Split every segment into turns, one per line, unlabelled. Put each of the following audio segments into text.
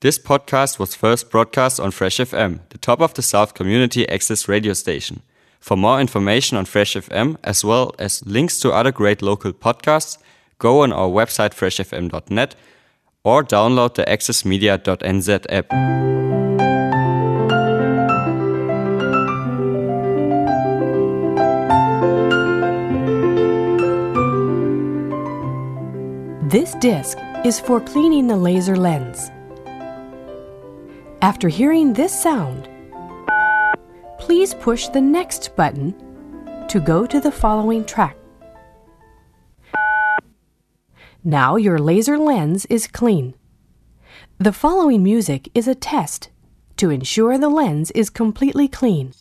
This podcast was first broadcast on Fresh FM, the top of the South community access radio station. For more information on Fresh FM, as well as links to other great local podcasts, go on our website freshfm.net or download the accessmedia.nz app.
This disc is for cleaning the laser lens. After hearing this sound, please push the next button to go to the following track. Now your laser lens is clean. The following music is a test to ensure the lens is completely clean.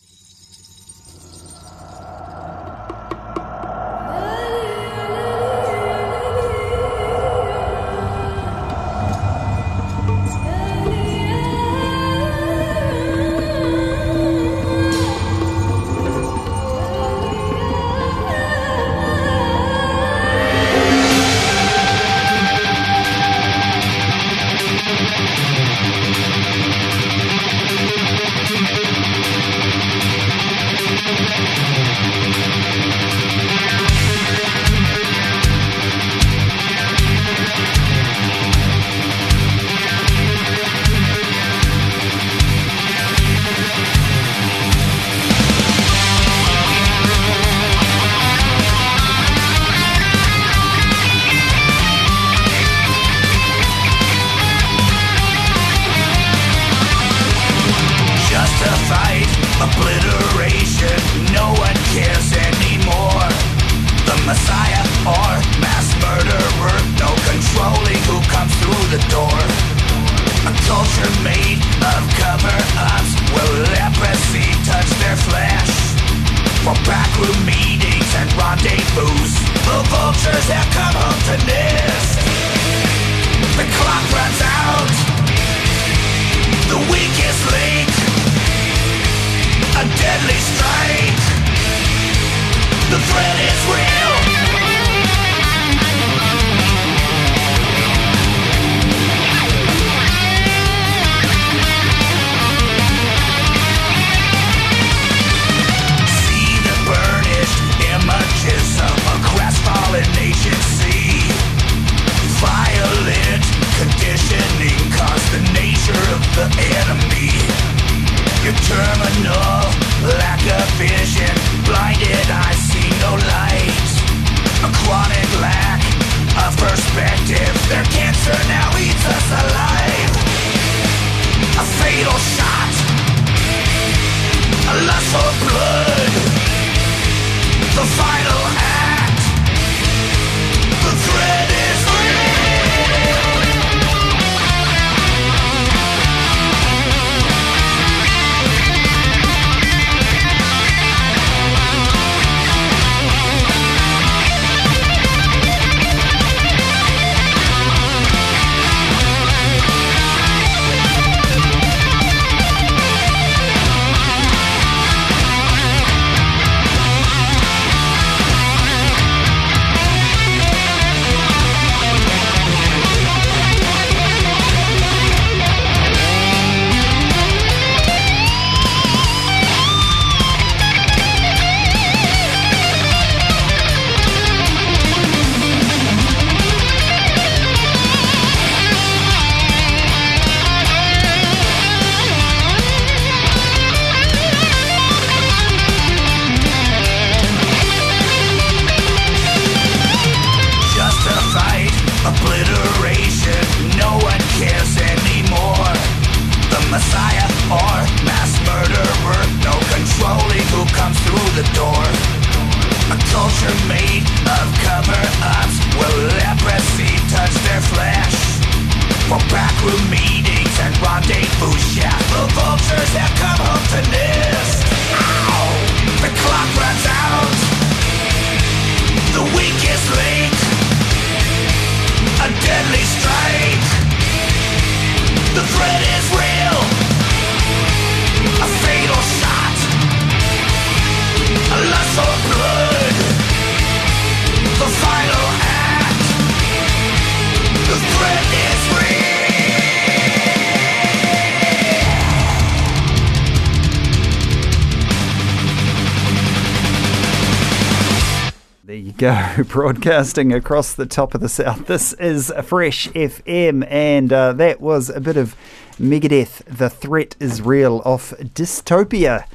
broadcasting across the top of the south. This is Fresh FM, and uh, that was a bit of Megadeth. The threat is real off Dystopia,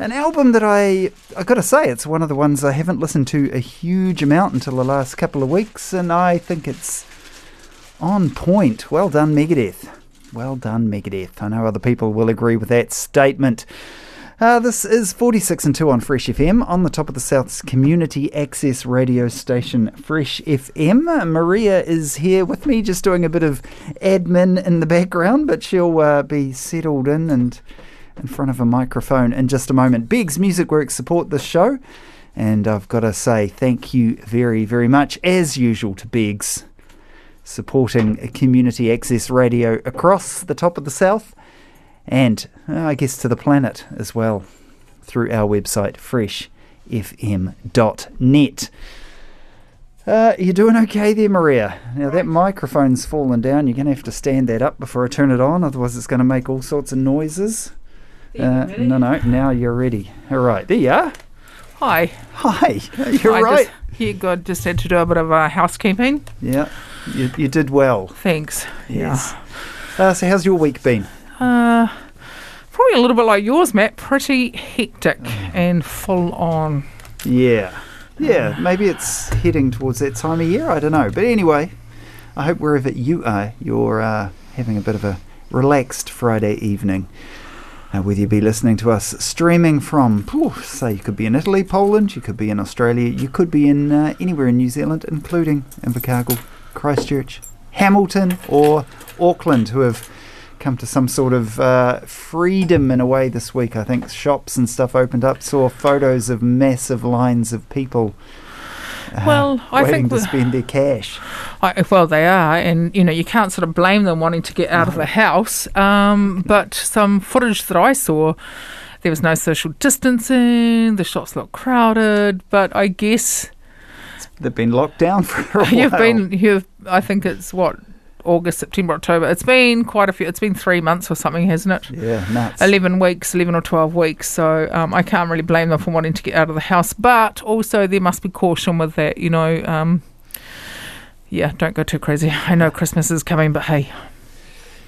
an album that I I got to say it's one of the ones I haven't listened to a huge amount until the last couple of weeks, and I think it's on point. Well done, Megadeth. Well done, Megadeth. I know other people will agree with that statement. Uh, this is 46 and 2 on Fresh FM, on the top of the South's community access radio station, Fresh FM. Maria is here with me, just doing a bit of admin in the background, but she'll uh, be settled in and in front of a microphone in just a moment. Biggs Music Works support this show, and I've got to say thank you very, very much, as usual, to Biggs, supporting community access radio across the top of the South and uh, I guess to the planet as well through our website, freshfm.net. Uh, you're doing okay there, Maria? Now, that microphone's fallen down. You're going to have to stand that up before I turn it on, otherwise, it's going to make all sorts of noises. Uh, no, no, now you're ready. All right, there you are.
Hi.
Hi, you're
I
right.
Just, yeah, God just had to do a bit of uh, housekeeping.
Yeah, you, you did well.
Thanks.
Yes. Uh, so, how's your week been?
Uh, probably a little bit like yours, Matt. Pretty hectic and full on.
Yeah. Yeah, maybe it's heading towards that time of year. I don't know. But anyway, I hope wherever you are, you're uh, having a bit of a relaxed Friday evening. Uh, whether you be listening to us streaming from, phew, say, you could be in Italy, Poland, you could be in Australia, you could be in uh, anywhere in New Zealand, including Invercargill, Christchurch, Hamilton, or Auckland, who have come to some sort of uh, freedom in a way this week. I think shops and stuff opened up. Saw photos of massive lines of people. uh,
Well, I
waiting
think
to spend their cash.
I, well, they are, and you know you can't sort of blame them wanting to get out of the house. Um, but some footage that I saw, there was no social distancing. The shops looked crowded, but I guess
They've been locked down for a while.
you've been you've. I think it's what August, September, October. It's been quite a few. It's been three months or something, hasn't it?
yeah nuts.
11 weeks, 11 or 12 weeks. So um, I can't really blame them for wanting to get out of the house. But also, there must be caution with that, you know. Um, yeah, don't go too crazy. I know Christmas is coming, but hey,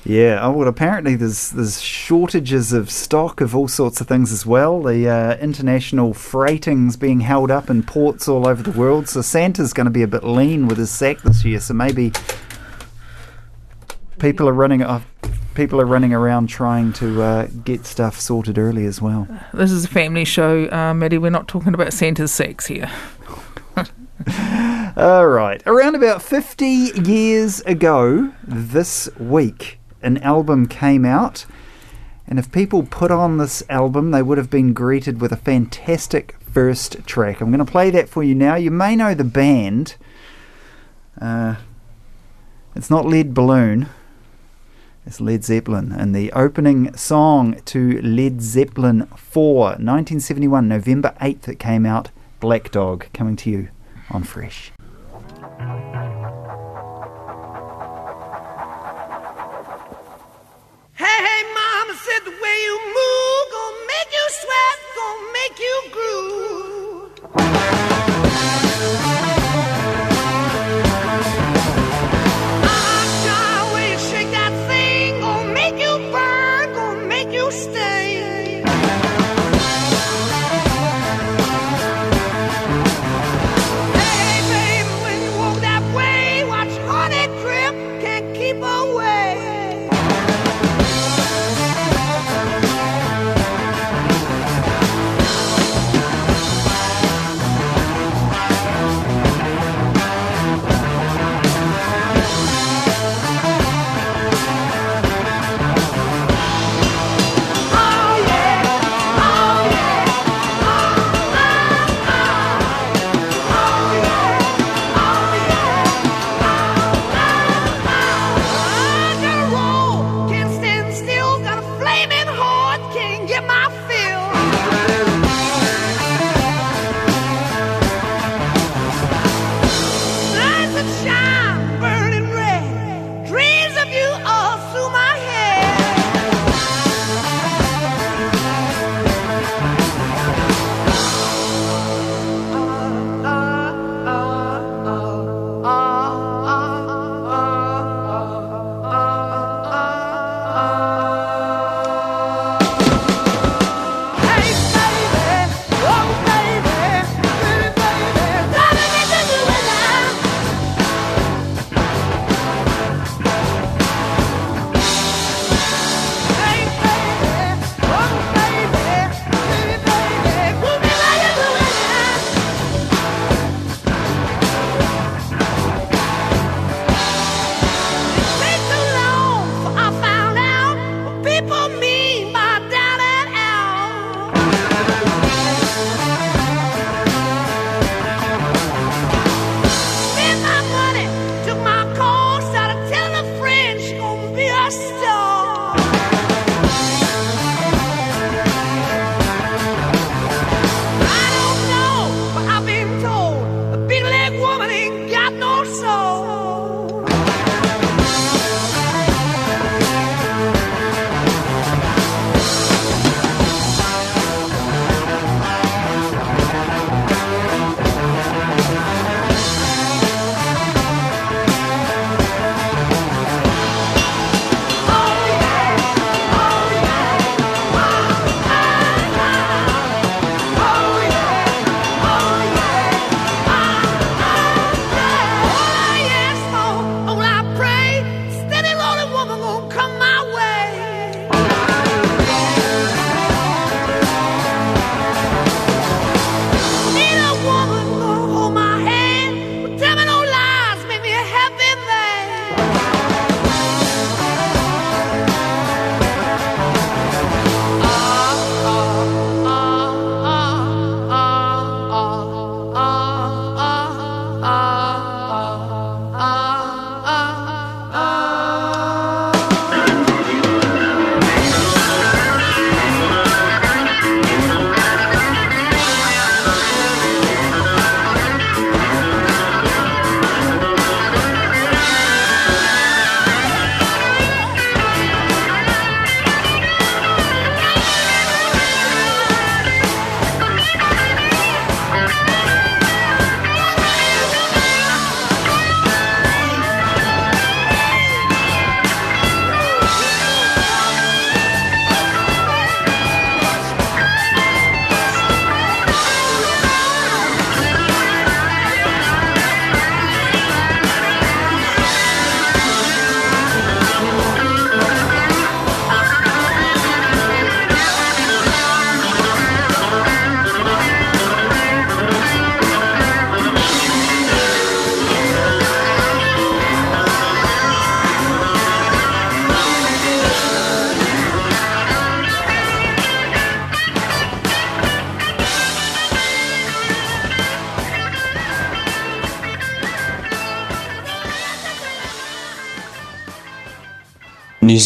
Yeah, oh, well, apparently there's there's shortages of stock of all sorts of things as well. The uh, international freighting's being held up in ports all over the world, so Santa's going to be a bit lean with his sack this year. So maybe people are running off. People are running around trying to uh, get stuff sorted early as well.
this is a family show, uh, Maddie. We're not talking about Santa's sex here.
All right. Around about 50 years ago this week, an album came out. And if people put on this album, they would have been greeted with a fantastic first track. I'm going to play that for you now. You may know the band. Uh, it's not Lead Balloon, it's Led Zeppelin. And the opening song to Led Zeppelin 4, 1971, November 8th, it came out. Black Dog, coming to you on Fresh.
Hey, hey, mama said the way you move gonna make you sweat, gonna make you groove.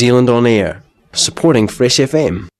Zealand on air, supporting Fresh FM.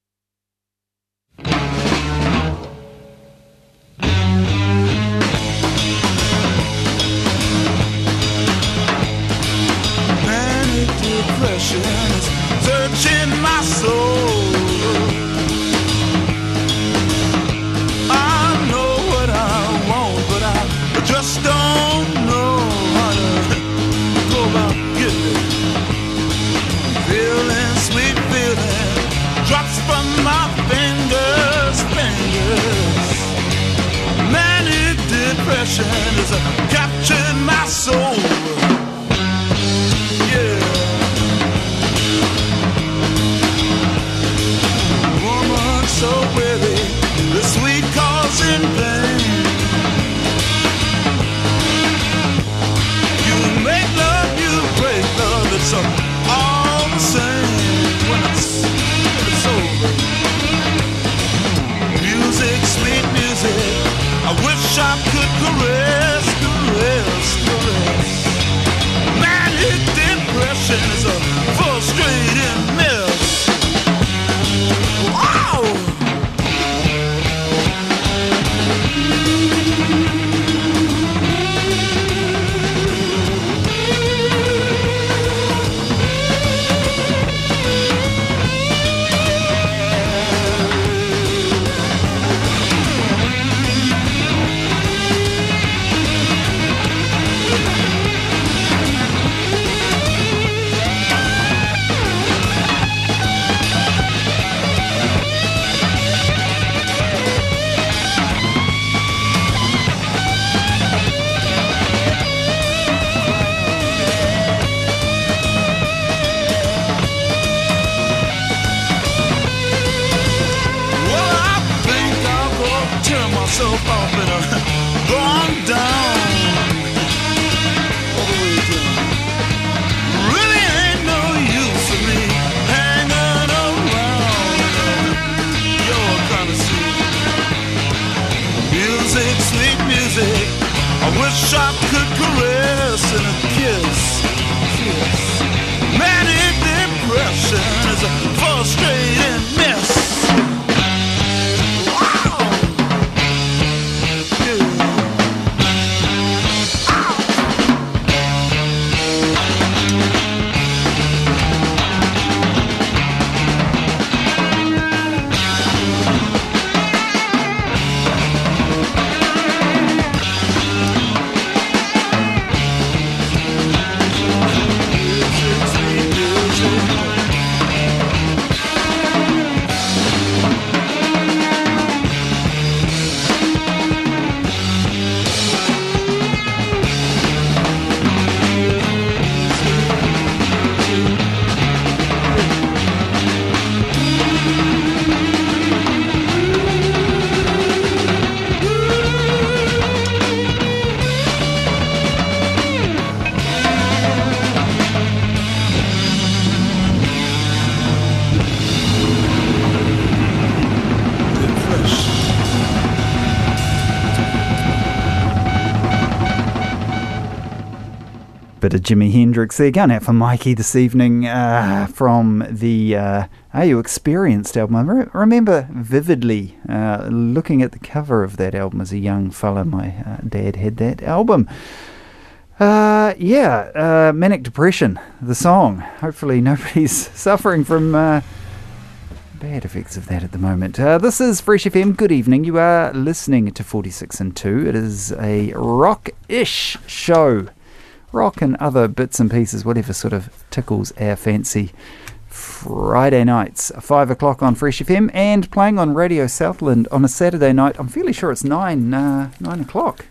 Bit of Jimi Hendrix there. Going out for Mikey this evening uh, from the uh, Are You Experienced album. I re- remember vividly uh, looking at the cover of that album as a young fella. My uh, dad had that album. Uh, yeah, uh, Manic Depression, the song. Hopefully, nobody's suffering from bad effects of that at the moment. Uh, this is Fresh FM. Good evening. You are listening to 46 and 2. It is a rock ish show. Rock and other bits and pieces, whatever sort of tickles our fancy. Friday nights, 5 o'clock on Fresh FM, and playing on Radio Southland on a Saturday night. I'm fairly sure it's 9, uh, 9 o'clock.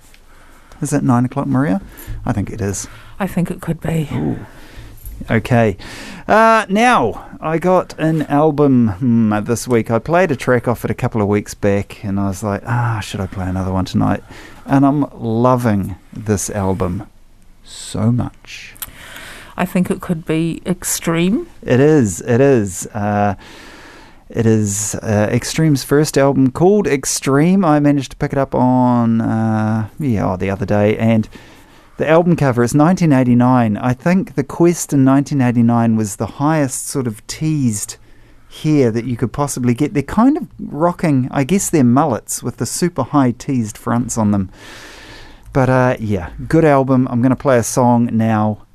Is it 9 o'clock, Maria? I think it is.
I think it could be.
Okay. Uh, now, I got an album hmm, this week. I played a track off it a couple of weeks back, and I was like, ah, should I play another one tonight? And I'm loving this album so much.
I think it could be extreme.
It is. It is. Uh, it is uh, Extreme's first album called Extreme. I managed to pick it up on uh, yeah oh, the other day, and The album cover is 1989. I think the Quest in 1989 was the highest sort of teased hair that you could possibly get. They're kind of rocking, I guess they're mullets with the super high teased fronts on them. But uh, yeah, good album. I'm going to play a song now.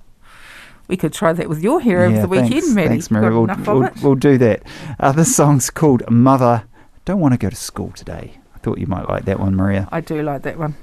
We could try that with your hair over
yeah,
the weekend,
thanks,
Maddie.
Thanks, Mary. We'll, we'll, we'll do that. Uh, this song's called Mother. Don't want to go to school today. I thought you might like that one, Maria.
I do like that one.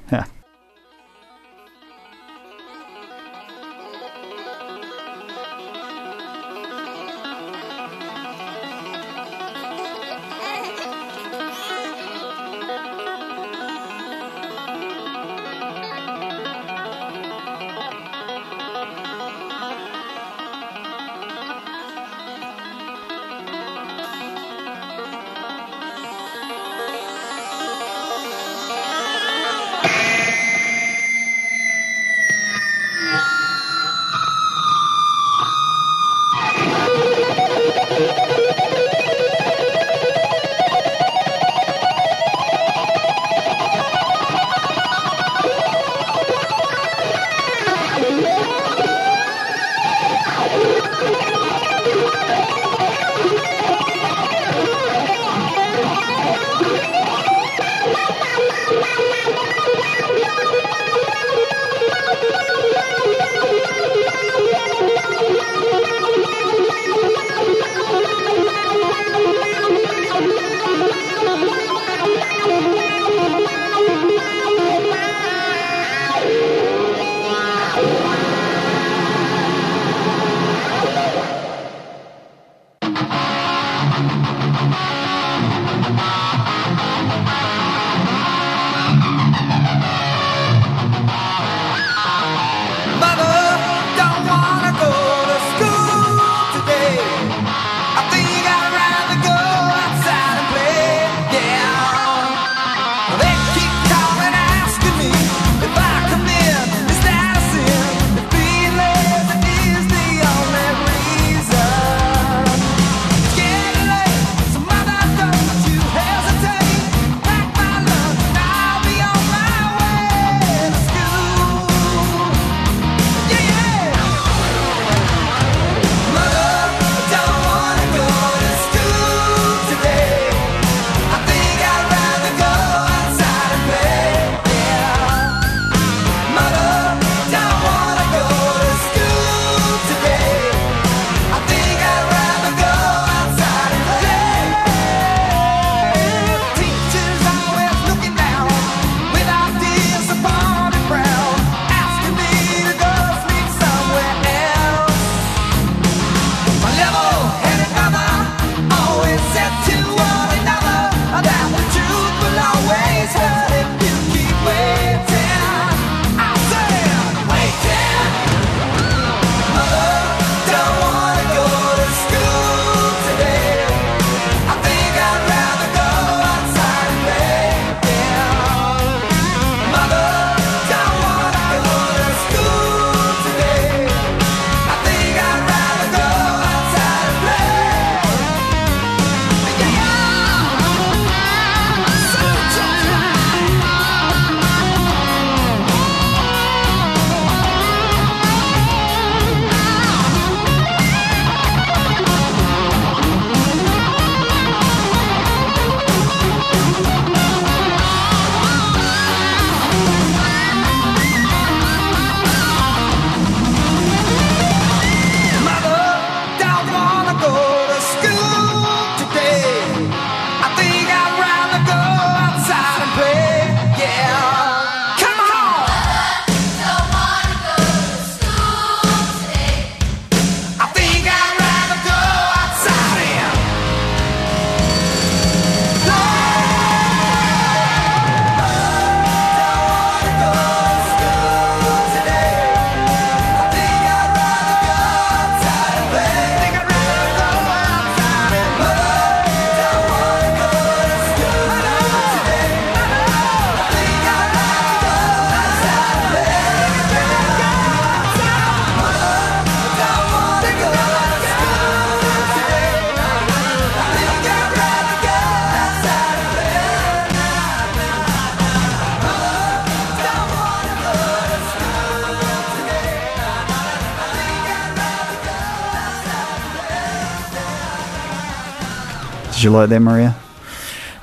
Did you like that, Maria?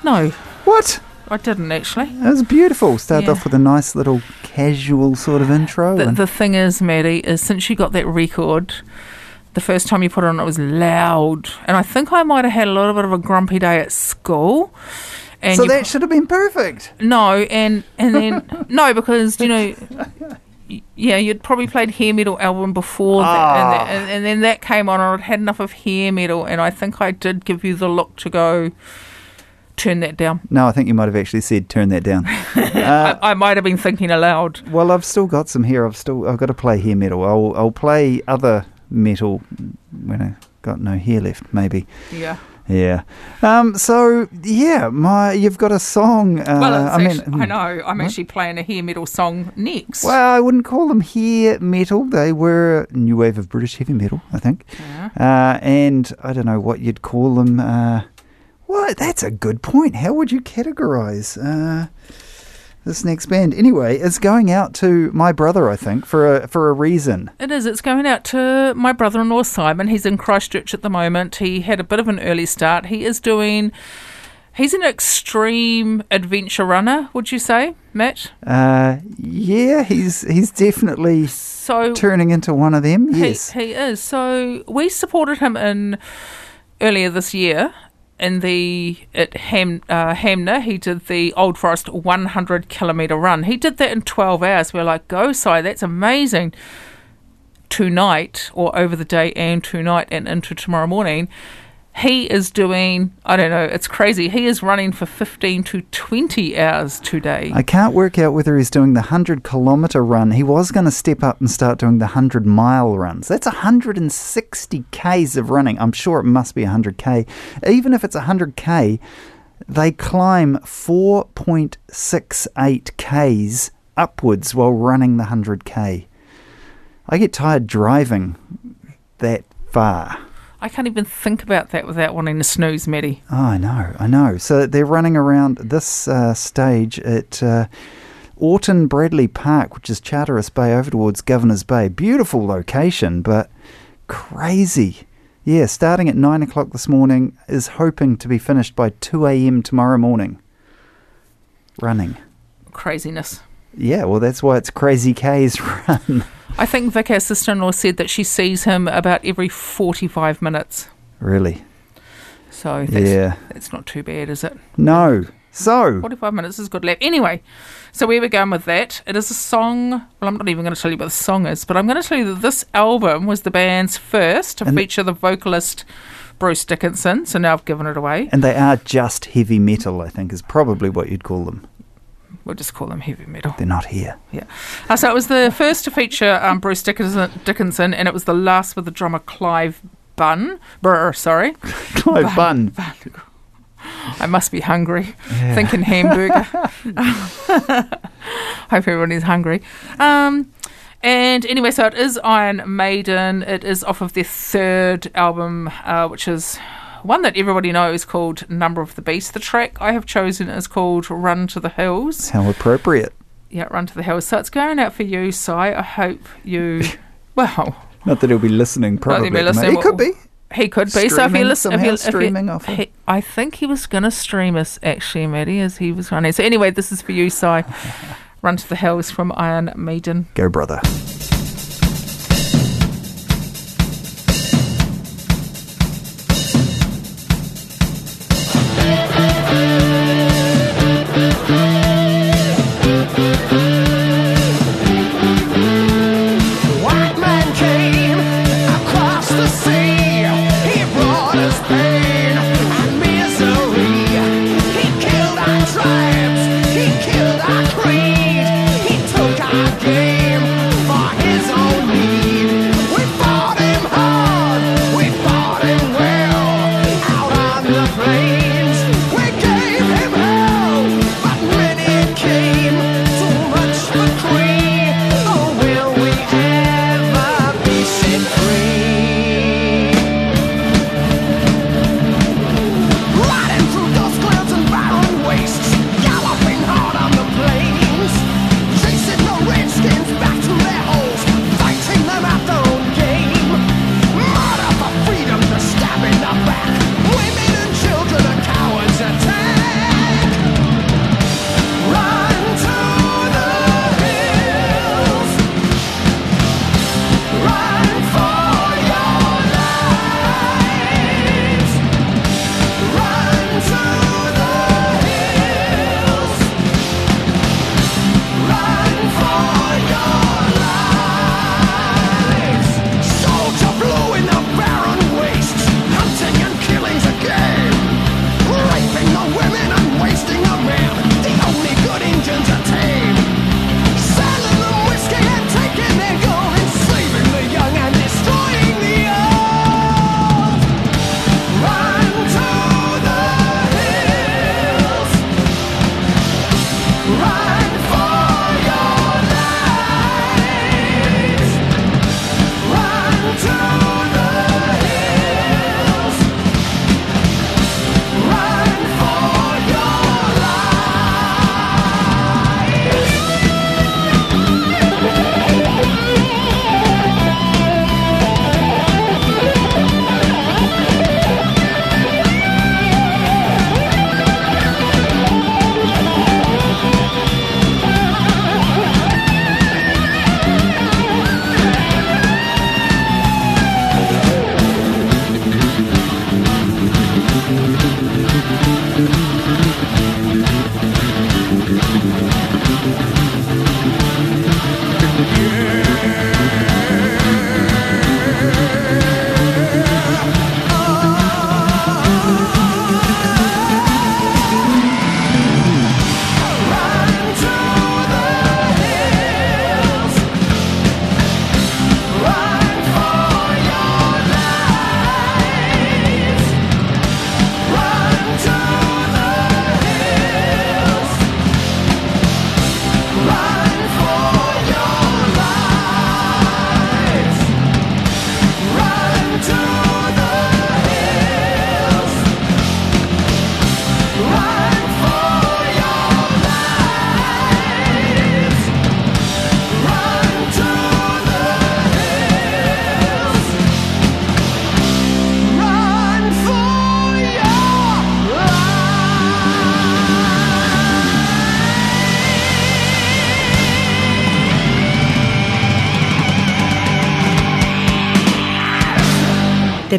No,
What?
I didn't actually.
It was beautiful. Started
Yeah.
off with a nice little casual sort of intro.
The, the thing is, Maddie, is since you got that record, the first time you put it on, it was loud, and I think I might have had a little bit of a grumpy day at school. And
so that should have been perfect.
No, and and then no, because you know, yeah, you'd probably played hair metal album before that, and,
Ah.
and, and then that came on, and I'd had enough of hair metal, and I think I did give you the look to go turn that down.
No, I think you might have actually said turn that down. Uh,
I, I might have been thinking aloud.
well, I've still got some here. I've still I've got to play hair metal. I'll I'll play other metal when I got no hair left. Maybe.
Yeah.
Yeah. Um. So yeah, my you've got a song. Uh,
Well, it's
I mean,
actually, I know. I'm actually playing a hair metal song next.
Well, I wouldn't call them hair metal. They were new wave of British heavy metal, I think.
Yeah.
Uh, and I don't know what you'd call them. Uh, well, that's a good point. How would you categorize uh, this next band? Anyway, it's going out to my brother, I think, for a for a reason.
It is. It's going out to my brother in law, Simon. He's in Christchurch at the moment. He had a bit of an early start. He is doing. He's an extreme adventure runner, would you say, Matt?
Uh, yeah, he's he's definitely
So
turning into one of them. Yes.
he, he is. So we supported him in earlier this year in the at Ham uh, Hanmer. He did the Old Forest 100 kilometer run. He did that in 12 hours. We're like, go, Si, that's amazing. Tonight or over the day and tonight and into tomorrow morning. He is doing, I don't know, it's crazy. He is running for 15 to 20 hours today.
I can't work out whether he's doing the 100 kilometre run. He was going to step up and start doing the 100 mile runs. That's 160 Ks of running. I'm sure it must be 100K. Even if it's 100K, they climb 4.68 Ks upwards while running the 100K. I get tired driving that far.
I can't even think about that without wanting to snooze, Maddie.
Oh, I know, I know. So they're running around this uh, stage at uh, Orton Bradley Park, which is Charteris Bay over towards Governor's Bay. Beautiful location, but crazy. Yeah, starting at 9 o'clock this morning, is hoping to be finished by 2 a.m. tomorrow morning. Running.
Craziness.
Yeah, well, that's why it's Crazy K's run.
I think Vic, our sister in law, said that she sees him about every 45 minutes.
really?
So that's,
Yeah.
that's not too bad, is it?
No. So,
45 minutes is good lap. Anyway, so where we're going with that, it is a song. Well, I'm not even going to tell you what the song is, but I'm going to tell you that this album was the band's first to
And-
feature the vocalist Bruce Dickinson. So now I've given it away.
and they are just heavy metal, I think, is probably what you'd call them.
We'll just call them heavy metal.
They're not here.
Yeah. Uh, so it was the first to feature um, Bruce Dickinson, Dickinson, and it was the last with the drummer Clive Bunn. Brr, sorry.
Clive Bunn.
I must be hungry. Thinking hamburger. Hope everyone is hungry. Um, and anyway, so it is Iron Maiden. It is off of their third album, uh, which is one that everybody knows called Number of the Beast. The track I have chosen is called Run to the Hills.
How appropriate.
Yeah, Run to the Hills. So it's going out for you, Si. I hope you. Well,
Not that he'll be listening, probably.
be
mate.
listening.
He could be.
he could be. so if you
Streaming
listen, if
somehow,
you, if you,
streaming off
he, I think he was going to stream us actually, Maddie, as he was running. So anyway, this is for you, Si. Run to the Hills from Iron Maiden.
Go, brother.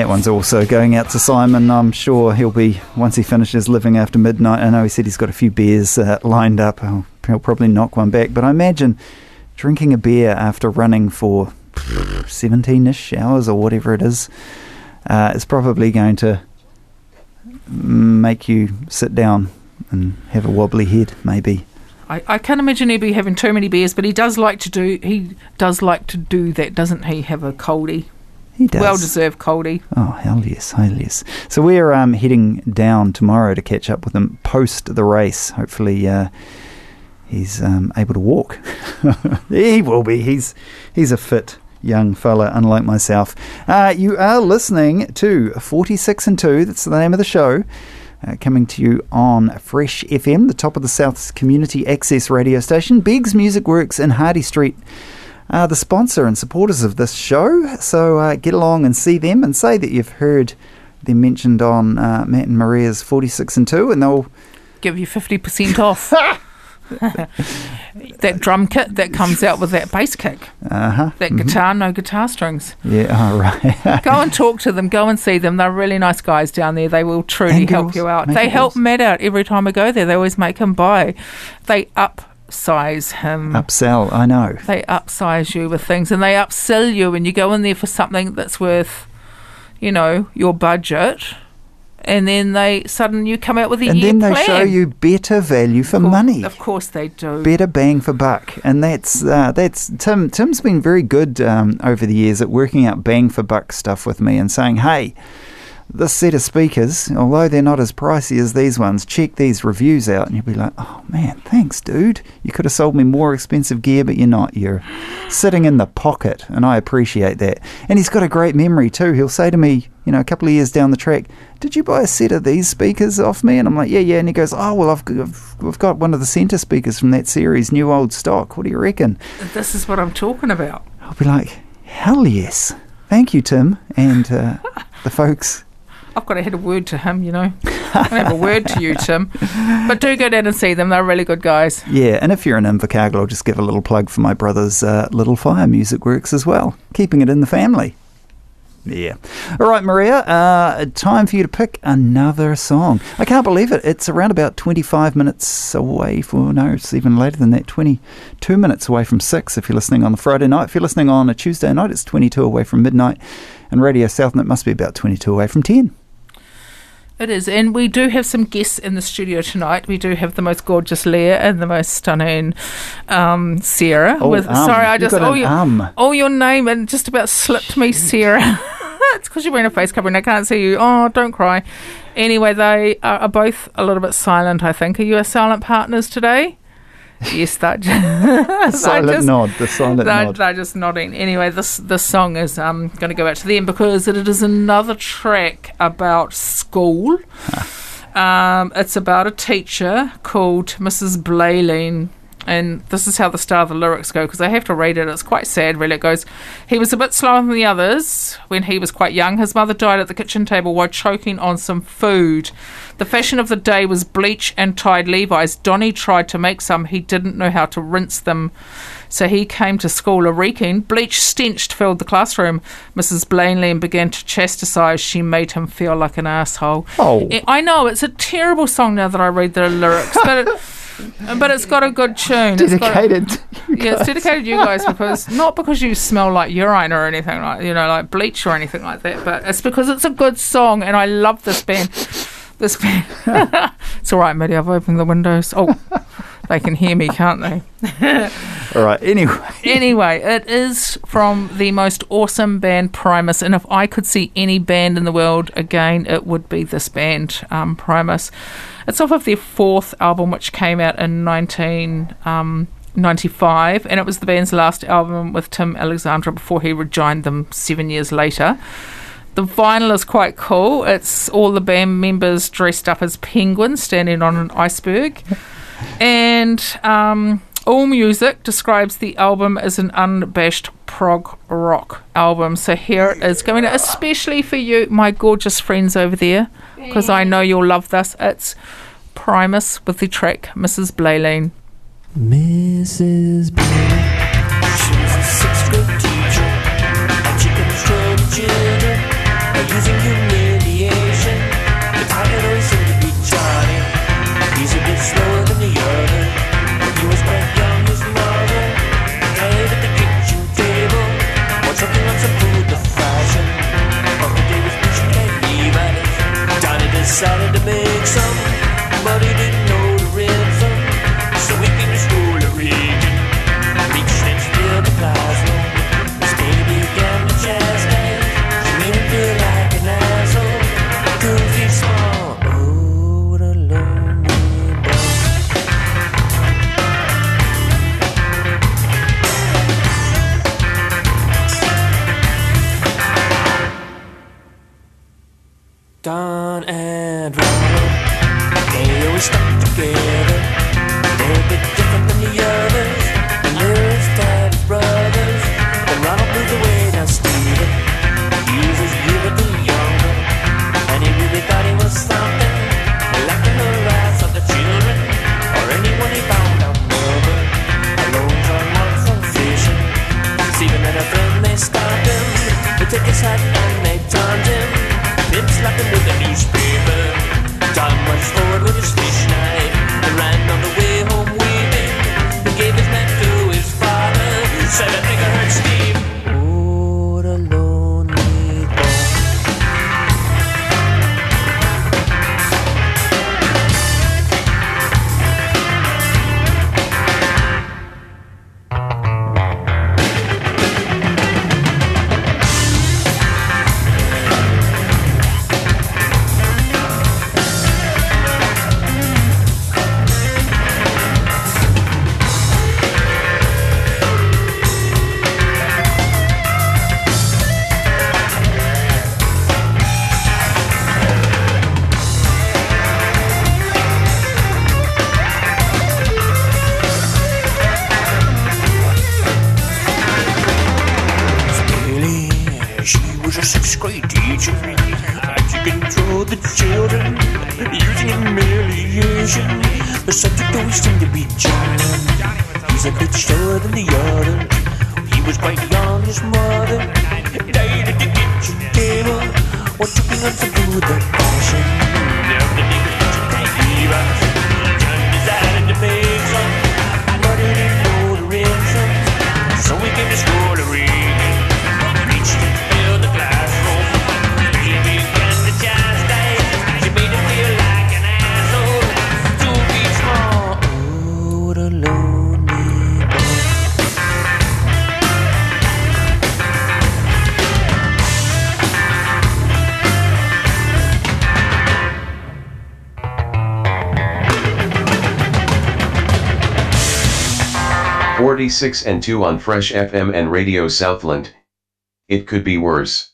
That one's also going out to Simon. I'm sure he'll be, once he finishes living after midnight. I know he said he's got a few beers uh, lined up. He'll, probably knock one back. But I imagine drinking a beer after running for 17 ish hours or whatever it is uh, is probably going to make you sit down and have a wobbly head, maybe.
I, I can't imagine he'd be having too many beers, but he does like to do he does like to do that, doesn't he? Have a coldie,
He does.
well deserved coldie.
Oh, hell yes, hell yes. So we're um, heading down tomorrow to catch up with him post the race. Hopefully, uh, he's um, able to walk. he will be. He's he's a fit young fella, unlike myself. Uh, you are listening to 46 and 2. That's the name of the show. Uh, coming to you on Fresh FM, the top of the South's community access radio station. Biggs Music Works in Hardy Street are the sponsor and supporters of this show. So uh, get along and see them and say that you've heard them mentioned on uh, Matt and Maria's 46 and 2, and they'll
Give you fifty percent off. that drum kit that comes out with that bass kick.
uh huh.
That guitar, no guitar strings.
Yeah, all right.
Go and talk to them. Go and see them. They're really nice guys down there. They will truly
And
help
girls.
you out. They help. Matt out every time I go there. They always make him buy. They upsize him.
Upsell, I know.
They upsize you with things, and they upsell you, and you go in there for something that's worth, you know, your budget. and then they suddenly you come out with a
and then they
plan.
show you better value for money.
Of course they do.
better bang for buck, and that's uh, that's Tim. Tim's been very good um, over the years at working out bang for buck stuff with me and saying, "Hey, this set of speakers, although they're not as pricey as these ones, check these reviews out." And you'll be like, "Oh man, thanks, dude. You could have sold me more expensive gear, but you're not. You're sitting in the pocket, and I appreciate that." And he's got a great memory too. He'll say to me, you know, a couple of years down the track, "Did you buy a set of these speakers off me?" And I'm like, "Yeah, yeah." And he goes, "Oh, well, I've, I've, I've got one of the centre speakers from that series, new old stock. What do you reckon?"
This is what I'm talking about.
I'll be like, "Hell yes, thank you, Tim, and uh, the folks."
I've got to hit a word to him, you know. I have a word to you, Tim. But do go down and see them. They're really good guys.
Yeah, and if you're in Invercargill, I'll just give a little plug for my brother's uh, Little Fire Music Works as well, keeping it in the family. Yeah. All right, Maria, uh, time for you to pick another song. I can't believe it. It's around about 25 minutes away from, no, it's even later than that, 22 minutes away from 6 if you're listening on the Friday night. If you're listening on a Tuesday night, it's 22 away from midnight. And Radio Southland must be about 22 away from 10.
It is. And we do have some guests in the studio tonight. We do have the most gorgeous Leah and the most stunning um, Sarah.
Oh,
with,
um.
sorry, I just. Oh, your,
um.
oh, your name and just about slipped me, Sarah. it's because you're wearing a face covering. I can't see you. Oh, don't cry. Anyway, they are, are both a little bit silent, I think. Are you a silent partners today? Yes, that.
Silent
just-
nod, the silent
they're,
nod.
they're just nodding. Anyway, this this song is um, going to go back to them because it is another track about school. Um, it's about a teacher called Mrs. Blaileen. And this is how the start of the lyrics go because I have to read it. It's quite sad, really. It goes, He was a bit slower than the others when he was quite young. His mother died at the kitchen table while choking on some food. The fashion of the day was bleach and tied Levi's. Donny tried to make some. He didn't know how to rinse them. So he came to school a reeking. Bleach stench filled the classroom. Mrs. Blaileen began to chastise. She made him feel like an asshole.
Oh.
I- I know it's a terrible song now that I read the lyrics, but it, but it's got a good tune. It's
Dedicated.
yeah, it's dedicated to you guys because not because you smell like urine or anything like you know like bleach or anything like that, but it's because it's a good song and I love this band. This band. it's all right, Maddie. I've opened the windows. Oh, they can hear me, can't they?
All right, anyway.
Anyway, it is from the most awesome band Primus, and if I could see any band in the world again, it would be this band, um, Primus. It's off of their fourth album, which came out in 1995, and it was the band's last album with Tim Alexander before he rejoined them seven years later. The vinyl is quite cool. It's all the band members dressed up as penguins standing on an iceberg. And um, All Music describes the album as an unabashed prog rock album. So here it is going out, especially for you, my gorgeous friends over there, because I know you'll love this. It's Primus with the track Mrs. Blaileen.
Mrs. She 46 and 2 on
Fresh FM and Radio Southland. It could be worse.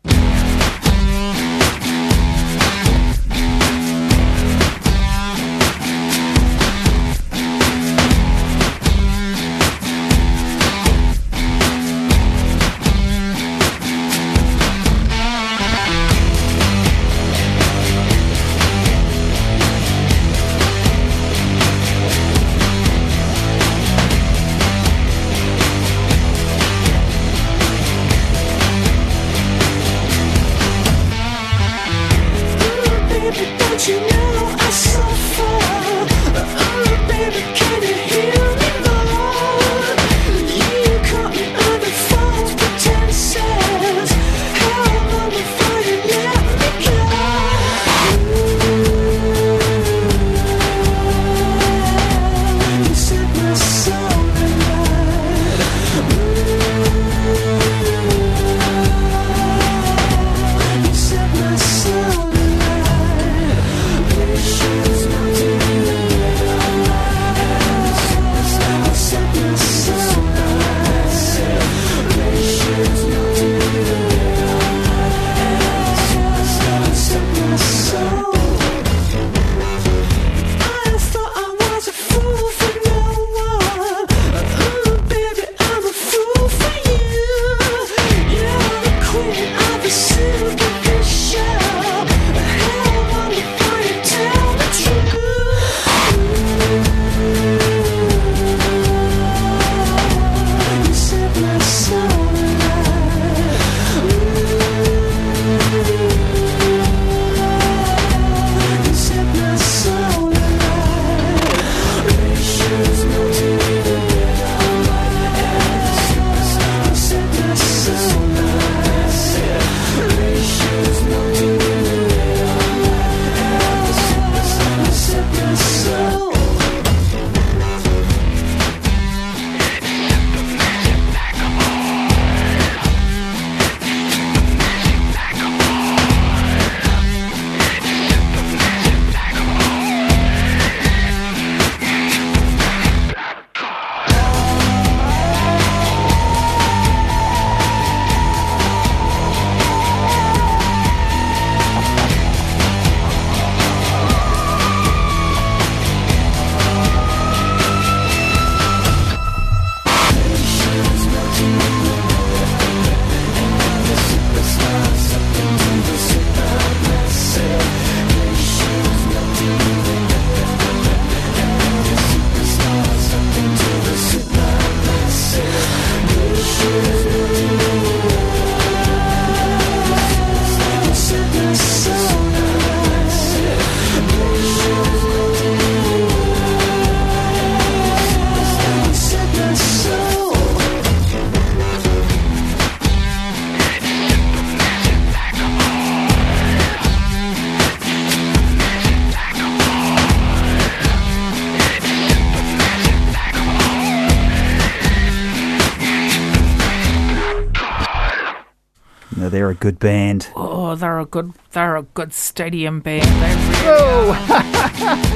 They're a good band.
Oh, they're a good, they're a good stadium band. They really,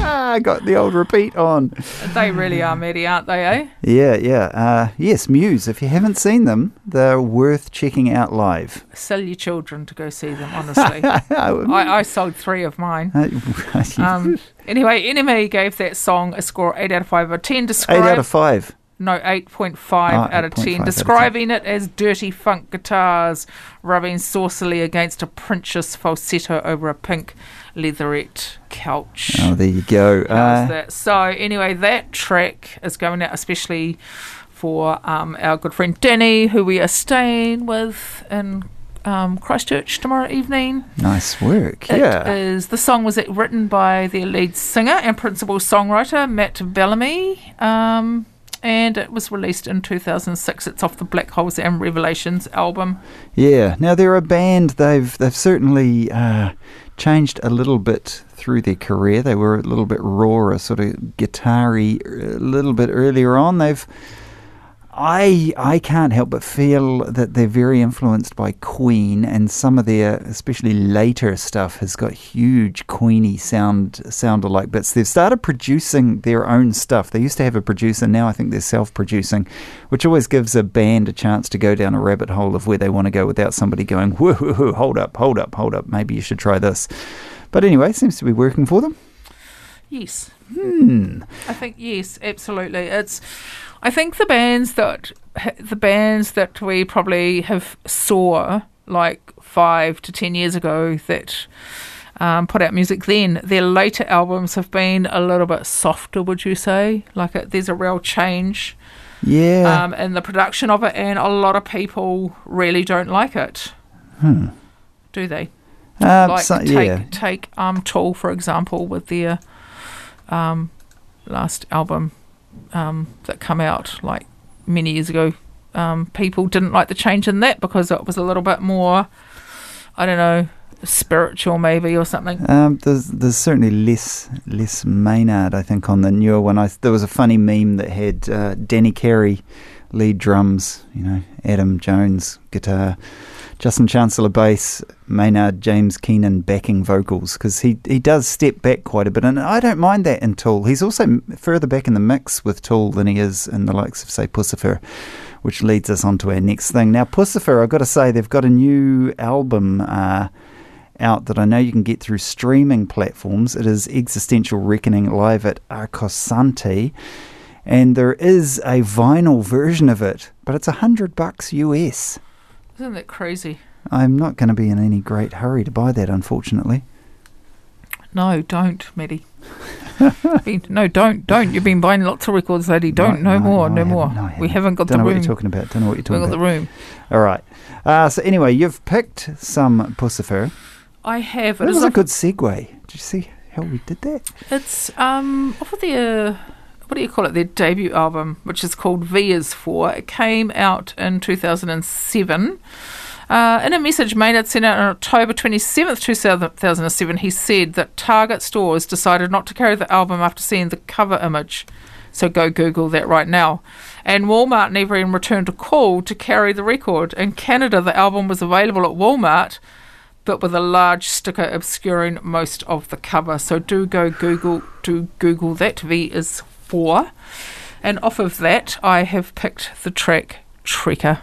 I got the old repeat on.
they really are, Maddie, aren't they? Eh?
Yeah, yeah. Uh, yes, Muse. If you haven't seen them, they're worth checking out live.
Sell your children to go see them. Honestly, I, I sold three of mine. Um, anyway, NME gave that song a score eight out of five. A ten
Eight
describe
out of five.
No eight point five
Oh,
out of ten, describing it as dirty funk guitars rubbing saucily against a Prince-esque falsetto over a pink leatherette couch.
Oh, there you go. Uh?
So anyway, that track is going out especially for um, our good friend Danny, who we are staying with in um, Christchurch tomorrow evening.
Nice work.
It
yeah.
is- the song was written by their lead singer and principal songwriter Matt Bellamy, um, and it was released in 2006. It's off the Black Holes and Revelations album.
Yeah. Now they're a band. They've they've certainly uh, changed a little bit through their career. They were a little bit rawer, sort of guitar-y a little bit earlier on. They've I I can't help but feel that they're very influenced by Queen, and some of their, especially later stuff, has got huge Queeny sound sound alike bits. They've started producing their own stuff. They used to have a producer, now I think they're self-producing, which always gives a band a chance to go down a rabbit hole of where they want to go without somebody going, whoa, whoa, whoa, hold up, hold up, hold up. Maybe you should try this. But anyway, seems to be working for them.
Yes.
Hmm.
I think yes, absolutely. It's. I think the bands that the bands that we probably have saw like five to ten years ago that um, put out music then, their later albums have been a little bit softer. Would you say? Like it, there's a real change
Yeah.
um, in the production of it, and a lot of people really don't like it.
Hmm.
Do they?
Um,
like
so-
take
yeah.
take um Tool for example with their um last album um that come out like many years ago. Um, people didn't like the change in that because it was a little bit more, I don't know, spiritual maybe or something.
Um, there's there's certainly less less Maynard, I think, on the newer one. I, there was a funny meme that had uh, Danny Carey lead drums, you know, Adam Jones guitar, Justin Chancellor bass, Maynard James Keenan backing vocals because he he does step back quite a bit, and I don't mind that in Tool. He's also further back in the mix with Tool than he is in the likes of say Puscifer. Which leads us on to our next thing. Now, Puscifer, I've got to say, they've got a new album uh, out that I know you can get through streaming platforms. It is Existential Reckoning live at Arcosanti, and there is a vinyl version of it, but it's a hundred bucks US.
Isn't that crazy?
I'm not going to be in any great hurry to buy that, unfortunately.
No, don't, Maddie. Been- no, don't, don't. You've been buying lots of records, lady. Don't. No, more, no, more. we haven't got
Don't
the
know
room.
what you're talking about. Don't know what you're
we
talking
got the room.
All right. Uh, so anyway, you've picked some Puscifer.
I have. It
was
is
a good segue. Did you see how we did that?
It's um off of their what do you call it? Their debut album, which is called V is For. It came out in 2007. Uh, in a message Maynard sent out on October 27th, 2007, he said that Target stores decided not to carry the album after seeing the cover image. So go Google that right now. And Walmart never even returned a call to carry the record. In Canada, the album was available at Walmart, but with a large sticker obscuring most of the cover. So do go Google do Google that. V is for. And off of that, I have picked the track Trekka.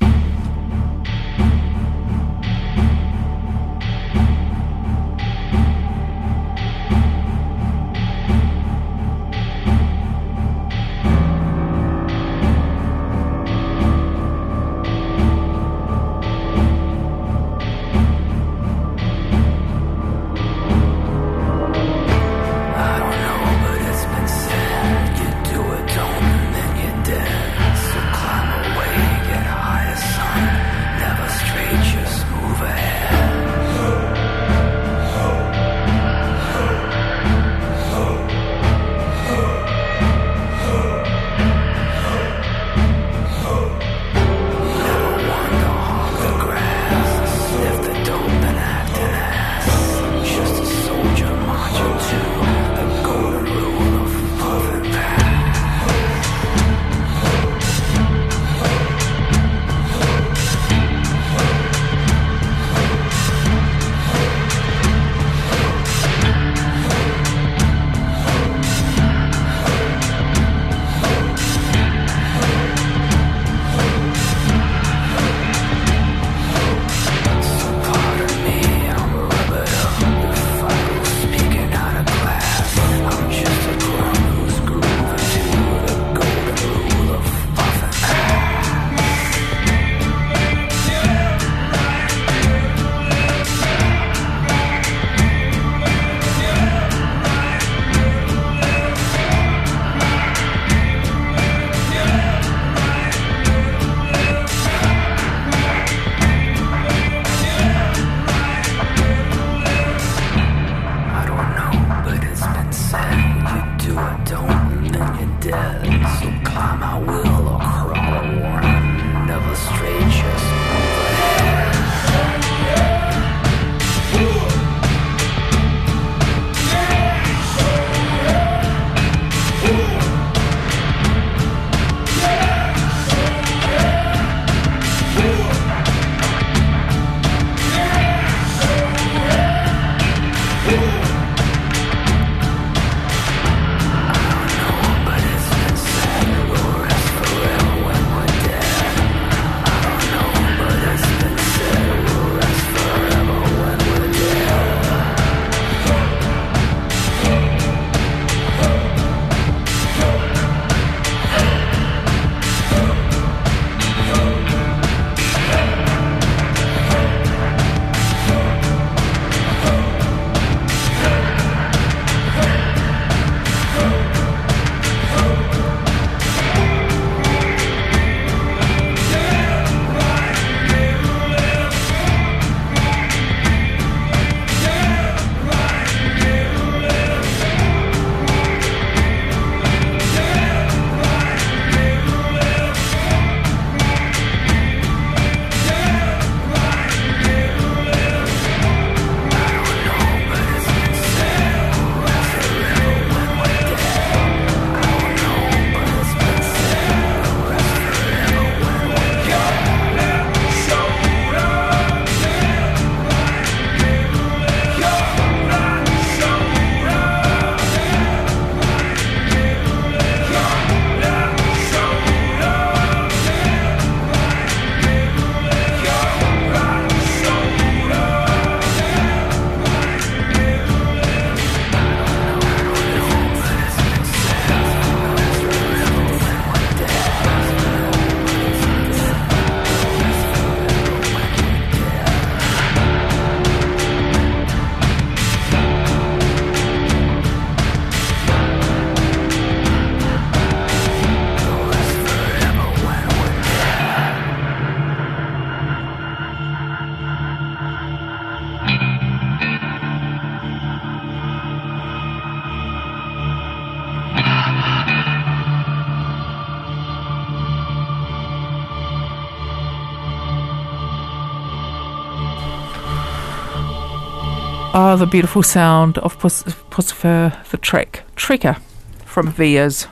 The beautiful sound of Puscifer the Trek. Trekka from V is.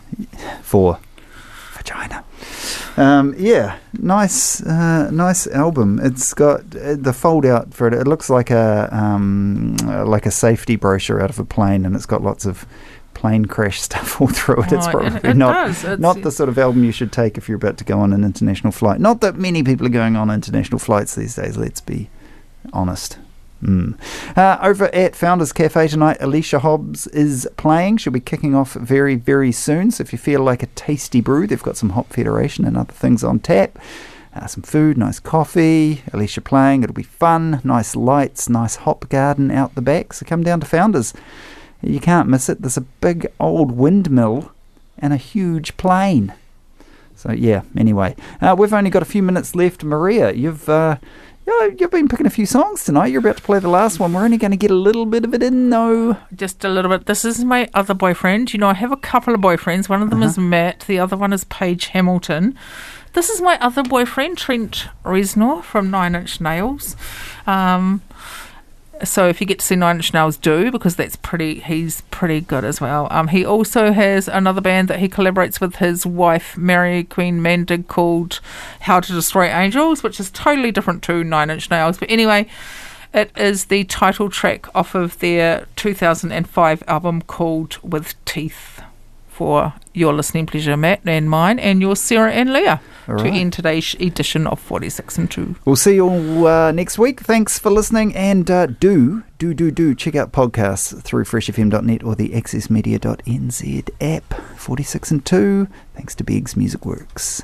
for vagina. Um, yeah, nice, uh, nice album. It's got uh, the fold out for it. It looks like a um, like a safety brochure out of a plane, and it's got lots of plane crash stuff all through it. It's
Oh, it-
probably
it
not
does. It's-
not the sort of album you should take if you're about to go on an international flight. Not that many people are going on international flights these days. Let's be honest. Mm. Uh, over at Founders Cafe tonight, Alicia Hobbs is playing. She'll be kicking off very, very soon. So if you feel like a tasty brew, they've got some Hop Federation and other things on tap. Uh, some food, nice coffee. Alicia playing. It'll be fun. Nice lights, nice hop garden out the back. So come down to Founders. You can't miss it. There's a big old windmill and a huge plane. So yeah. Anyway, uh, we've only got a few minutes left. Maria, you've uh, yeah, you've been picking a few songs tonight. You're about to play the last one. We're only going to get a little bit of it in though.
Just a little bit. This is my other boyfriend. You know, I have a couple of boyfriends. One of them is Matt. The other one is Page Hamilton. This is my other boyfriend, Trent Reznor from Nine Inch Nails. Um, so if you get to see Nine Inch Nails, do because that's pretty. He's pretty good as well. Um, he also has another band that he collaborates with his wife Mariqueen Maandig called How to Destroy Angels, which is totally different to Nine Inch Nails. But anyway, it is the title track off of their 2005 album called With Teeth. For your listening pleasure, Matt and mine, and your Sarah and Leah
All
to end today's edition of 46 and 2.
We'll see you all uh, next week. Thanks for listening, and uh, do do do do check out podcasts through freshfm.net or the accessmedia.nz app. Forty six and two. Thanks to Biggs Music Works.